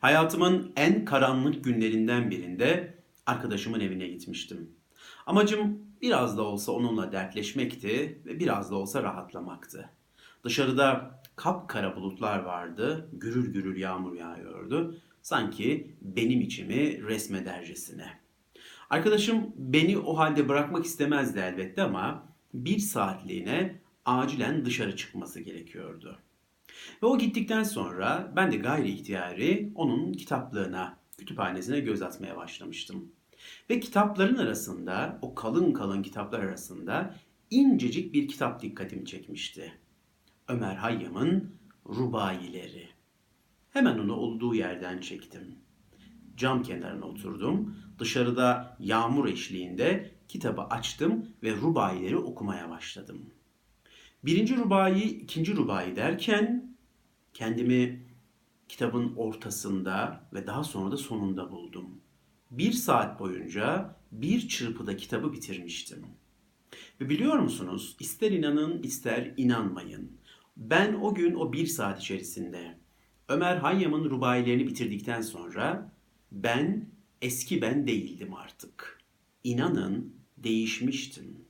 Hayatımın en karanlık günlerinden birinde arkadaşımın evine gitmiştim. Amacım biraz da olsa onunla dertleşmekti ve biraz da olsa rahatlamaktı. Dışarıda kapkara bulutlar vardı, gürül gürül yağmur yağıyordu. Sanki benim içimi resmedercesine. Arkadaşım beni o halde bırakmak istemezdi elbette ama bir saatliğine acilen dışarı çıkması gerekiyordu. Ve o gittikten sonra ben de gayri ihtiyari onun kitaplığına, kütüphanesine göz atmaya başlamıştım. Ve kitapların arasında, o kalın kalın kitaplar arasında incecik bir kitap dikkatimi çekmişti. Ömer Hayyam'ın Rubayileri. Hemen onu olduğu yerden çektim. Cam kenarına oturdum. Dışarıda yağmur eşliğinde kitabı açtım ve rubayileri okumaya başladım. Birinci rubayi, ikinci rubayi derken kendimi kitabın ortasında ve daha sonra da sonunda buldum. Bir saat boyunca bir çırpıda kitabı bitirmiştim. Ve biliyor musunuz ister inanın ister inanmayın. Ben o gün o bir saat içerisinde Ömer Hayyam'ın rubayilerini bitirdikten sonra ben eski ben değildim artık. İnanın değişmiştim.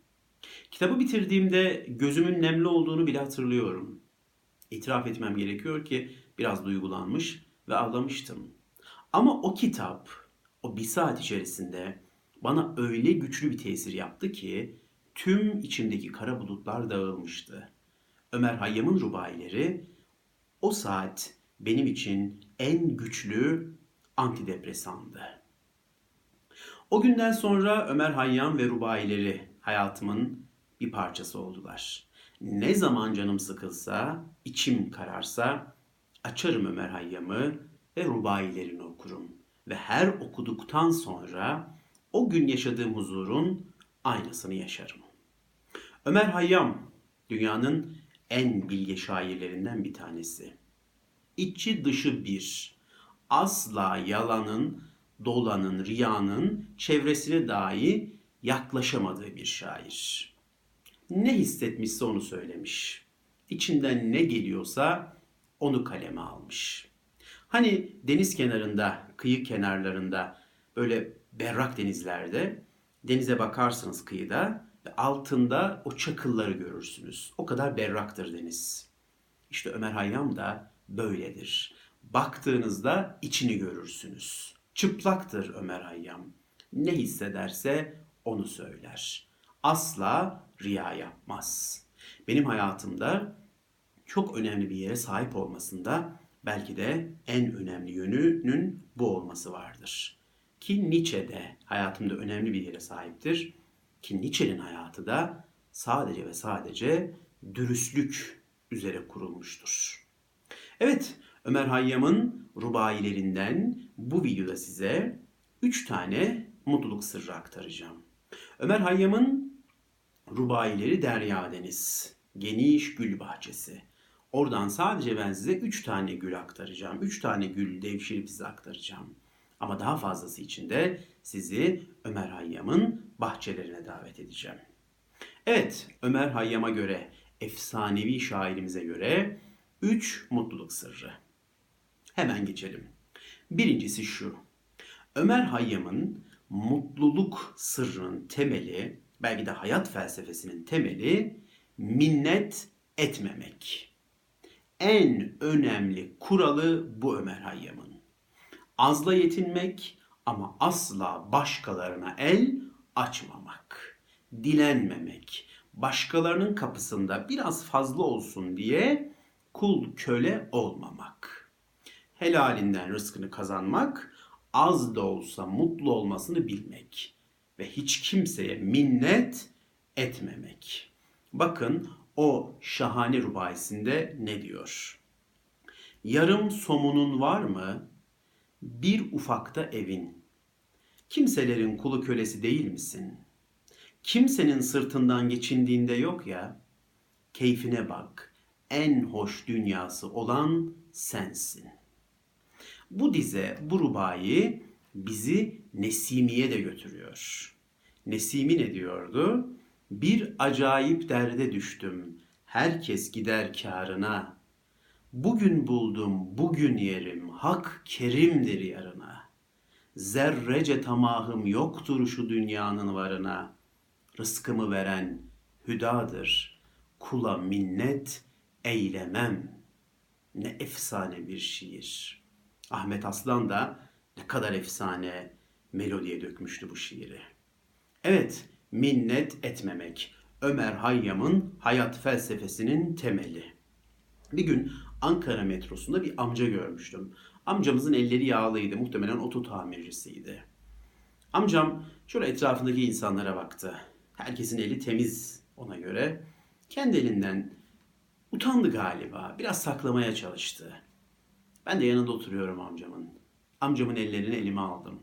Kitabı bitirdiğimde gözümün nemli olduğunu bile hatırlıyorum. İtiraf etmem gerekiyor ki biraz duygulanmış ve ağlamıştım. Ama o kitap o bir saat içerisinde bana öyle güçlü bir tesir yaptı ki tüm içimdeki kara bulutlar dağılmıştı. Ömer Hayyam'ın rubayileri o saat benim için en güçlü antidepresandı. O günden sonra Ömer Hayyam ve rubayileri hayatımın bir parçası oldular. Ne zaman canım sıkılsa, içim kararsa açarım Ömer Hayyam'ı ve rubayilerini okurum. Ve her okuduktan sonra o gün yaşadığım huzurun aynısını yaşarım. Ömer Hayyam dünyanın en bilge şairlerinden bir tanesi. İçi dışı bir. Asla yalanın, dolanın, riyanın çevresine dahi yaklaşamadığı bir şair. Ne hissetmişse onu söylemiş. İçinden ne geliyorsa onu kaleme almış. Hani deniz kenarında, kıyı kenarlarında böyle berrak denizlerde denize bakarsınız kıyıda ve altında o çakılları görürsünüz. O kadar berraktır deniz. İşte Ömer Hayyam da böyledir. Baktığınızda içini görürsünüz. Çıplaktır Ömer Hayyam. Ne hissederse onu söyler. Asla riya yapmaz. Benim hayatımda çok önemli bir yere sahip olmasında belki de en önemli yönünün bu olması vardır. Ki Nietzsche de hayatımda önemli bir yere sahiptir. Ki Nietzsche'nin hayatı da sadece ve sadece dürüstlük üzere kurulmuştur. Evet, Ömer Hayyam'ın rubayilerinden bu videoda size 3 tane mutluluk sırrı aktaracağım. Ömer Hayyam'ın rubayileri Derya Deniz, Geniş Gül Bahçesi. Oradan sadece ben size 3 tane gül aktaracağım. 3 tane gül devşirip size aktaracağım. Ama daha fazlası için de sizi Ömer Hayyam'ın bahçelerine davet edeceğim. Evet, Ömer Hayyam'a göre, efsanevi şairimize göre 3 mutluluk sırrı. Hemen geçelim. Birincisi şu. Ömer Hayyam'ın mutluluk sırrının temeli, belki de hayat felsefesinin temeli minnet etmemek. En önemli kuralı bu Ömer Hayyam'ın. Azla yetinmek ama asla başkalarına el açmamak. Dilenmemek. Başkalarının kapısında biraz fazla olsun diye kul köle olmamak. Helalinden rızkını kazanmak, az da olsa mutlu olmasını bilmek ve hiç kimseye minnet etmemek. Bakın o şahane rubayisinde ne diyor? Yarım somunun var mı? Bir ufakta evin. Kimselerin kulu kölesi değil misin? Kimsenin sırtından geçindiğinde yok ya. Keyfine bak. En hoş dünyası olan sensin. Bu dize, bu rubayı bizi Nesimi'ye de götürüyor. Nesimi ne diyordu? Bir acayip derde düştüm. Herkes gider karına. Bugün buldum, bugün yerim, hak kerimdir yarına. Zerrece tamahım yoktur şu dünyanın varına. Rızkımı veren hüdadır, kula minnet eylemem. Ne efsane bir şiir. Ahmet Aslan da ne kadar efsane melodiye dökmüştü bu şiiri. Evet, minnet etmemek. Ömer Hayyam'ın hayat felsefesinin temeli. Bir gün Ankara metrosunda bir amca görmüştüm. Amcamızın elleri yağlıydı. Muhtemelen oto tamircisiydi. Amcam şöyle etrafındaki insanlara baktı. Herkesin eli temiz ona göre. Kendi elinden utandı galiba. Biraz saklamaya çalıştı. Ben de yanında oturuyorum amcamın. Amcamın ellerini elime aldım.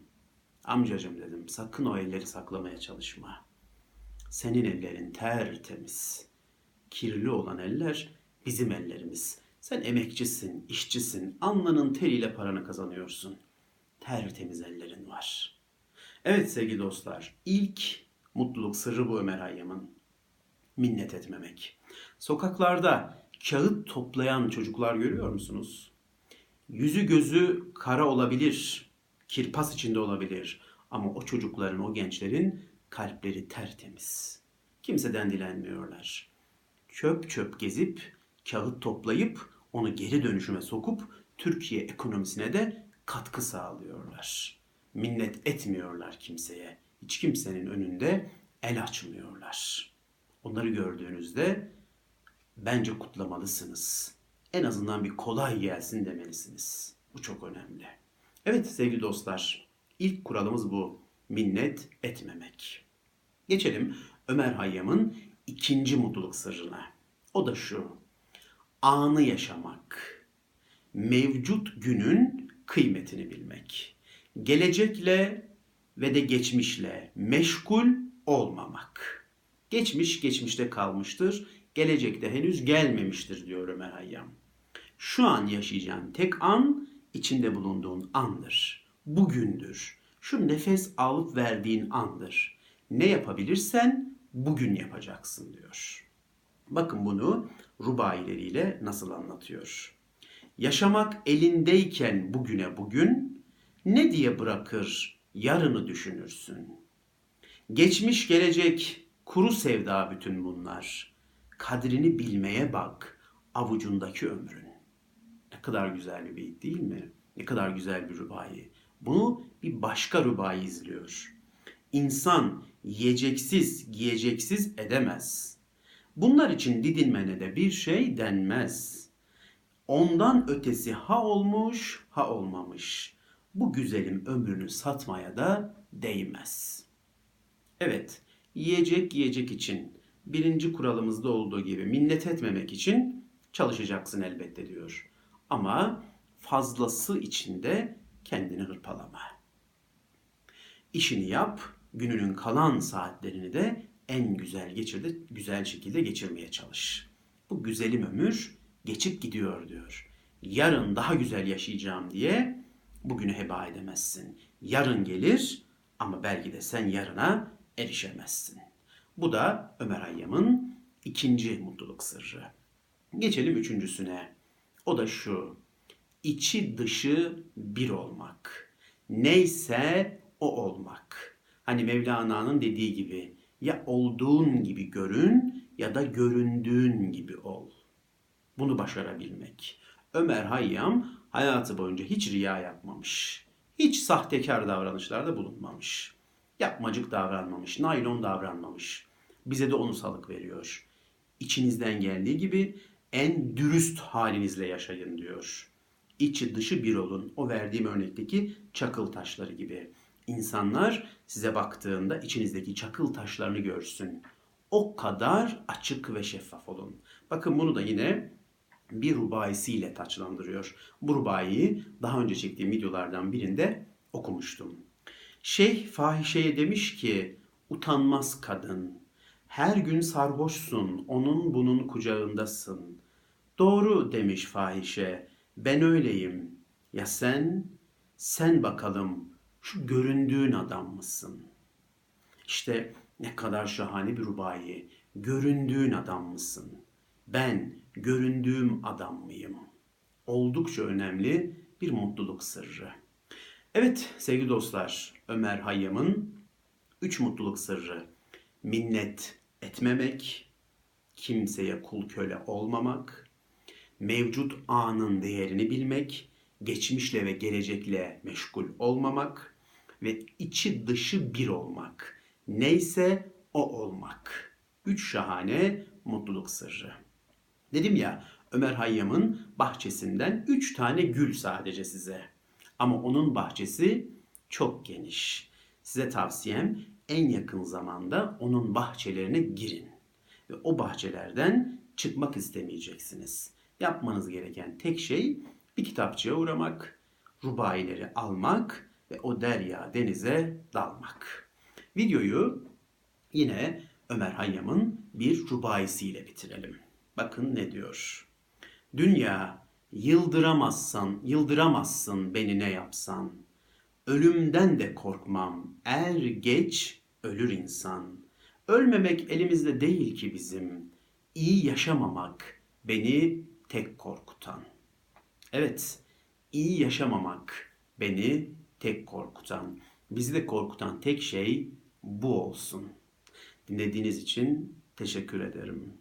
Amcacım dedim sakın o elleri saklamaya çalışma. Senin ellerin tertemiz. Kirli olan eller bizim ellerimiz. Sen emekçisin, işçisin, alnının teriyle paranı kazanıyorsun. Tertemiz ellerin var. Evet sevgili dostlar, ilk mutluluk sırrı bu Ömer Hayyam'ın. Minnet etmemek. Sokaklarda kağıt toplayan çocuklar görüyor musunuz? Yüzü gözü kara olabilir, kirpas içinde olabilir ama o çocukların, o gençlerin kalpleri tertemiz. Kimseden dilenmiyorlar. Çöp çöp gezip, kağıt toplayıp, onu geri dönüşüme sokup Türkiye ekonomisine de katkı sağlıyorlar. Minnet etmiyorlar kimseye. Hiç kimsenin önünde el açmıyorlar. Onları gördüğünüzde bence kutlamalısınız. En azından bir kolay gelsin demelisiniz. Bu çok önemli. Evet sevgili dostlar, ilk kuralımız bu. Minnet etmemek. Geçelim Ömer Hayyam'ın ikinci mutluluk sırrına. O da şu. Anı yaşamak. Mevcut günün kıymetini bilmek. Gelecekle ve de geçmişle meşgul olmamak. Geçmiş geçmişte kalmıştır. Gelecekte henüz gelmemiştir diyor Ömer Hayyam. Şu an yaşayacağın tek an içinde bulunduğun andır. Bugündür. Şu nefes alıp verdiğin andır. Ne yapabilirsen bugün yapacaksın diyor. Bakın bunu rubaileriyle nasıl anlatıyor. Yaşamak elindeyken bugüne bugün ne diye bırakır yarını düşünürsün. Geçmiş gelecek kuru sevda bütün bunlar. Kadrini bilmeye bak avucundaki ömrün. Ne kadar güzel bir beyit değil mi? Ne kadar güzel bir rubayi. Bunu bir başka rubayi izliyor. İnsan yiyeceksiz, giyeceksiz edemez. Bunlar için didinmene de bir şey denmez. Ondan ötesi ha olmuş, ha olmamış. Bu güzelim ömrünü satmaya da değmez. Evet, yiyecek yiyecek için birinci kuralımızda olduğu gibi minnet etmemek için çalışacaksın elbette diyor. Ama fazlası içinde kendini hırpalama. İşini yap, gününün kalan saatlerini de en güzel geçirde, güzel şekilde geçirmeye çalış. Bu güzelim ömür geçip gidiyor diyor. Yarın daha güzel yaşayacağım diye bugünü heba edemezsin. Yarın gelir ama belki de sen yarına erişemezsin. Bu da Ömer Hayyam'ın ikinci mutluluk sırrı. Geçelim üçüncüsüne. O da şu. İçi dışı bir olmak. Neyse o olmak. Hani Mevlana'nın dediği gibi ya olduğun gibi görün ya da göründüğün gibi ol. Bunu başarabilmek. Ömer Hayyam hayatı boyunca hiç riya yapmamış. Hiç sahtekar davranışlarda bulunmamış. Yapmacık davranmamış, naylon davranmamış. Bize de onu salık veriyor. İçinizden geldiği gibi en dürüst halinizle yaşayın diyor. İçi dışı bir olun. O verdiğim örnekteki çakıl taşları gibi. İnsanlar size baktığında içinizdeki çakıl taşlarını görsün. O kadar açık ve şeffaf olun. Bakın bunu da yine bir rubayisiyle taçlandırıyor. Bu rubayiyi daha önce çektiğim videolardan birinde okumuştum. Şeyh fahişeye demiş ki, utanmaz kadın, her gün sarhoşsun, onun bunun kucağındasın. Doğru demiş fahişe, ben öyleyim. Ya sen, sen bakalım şu göründüğün adam mısın? İşte ne kadar şahane bir rubayi. Göründüğün adam mısın? Ben göründüğüm adam mıyım? oldukça önemli bir mutluluk sırrı. Evet sevgili dostlar, Ömer Hayyam'ın üç mutluluk sırrı. Minnet etmemek, kimseye kul köle olmamak, mevcut anın değerini bilmek, geçmişle ve gelecekle meşgul olmamak ve içi dışı bir olmak. Neyse o olmak. Üç şahane mutluluk sırrı. Dedim ya Ömer Hayyam'ın bahçesinden üç tane gül sadece size. Ama onun bahçesi çok geniş. Size tavsiyem en yakın zamanda onun bahçelerine girin. Ve o bahçelerden çıkmak istemeyeceksiniz. Yapmanız gereken tek şey bir kitapçıya uğramak, rubaileri almak ve o derya denize dalmak. Videoyu yine Ömer Hayyam'ın bir rubaisiyle bitirelim. Bakın ne diyor. Dünya yıldıramazsan, yıldıramazsın beni ne yapsan. Ölümden de korkmam, er geç ölür insan. Ölmemek elimizde değil ki bizim. İyi yaşamamak beni tek korkutan. Evet, iyi yaşamamak beni tek korkutan. Bizi de korkutan tek şey bu olsun. Dinlediğiniz için teşekkür ederim.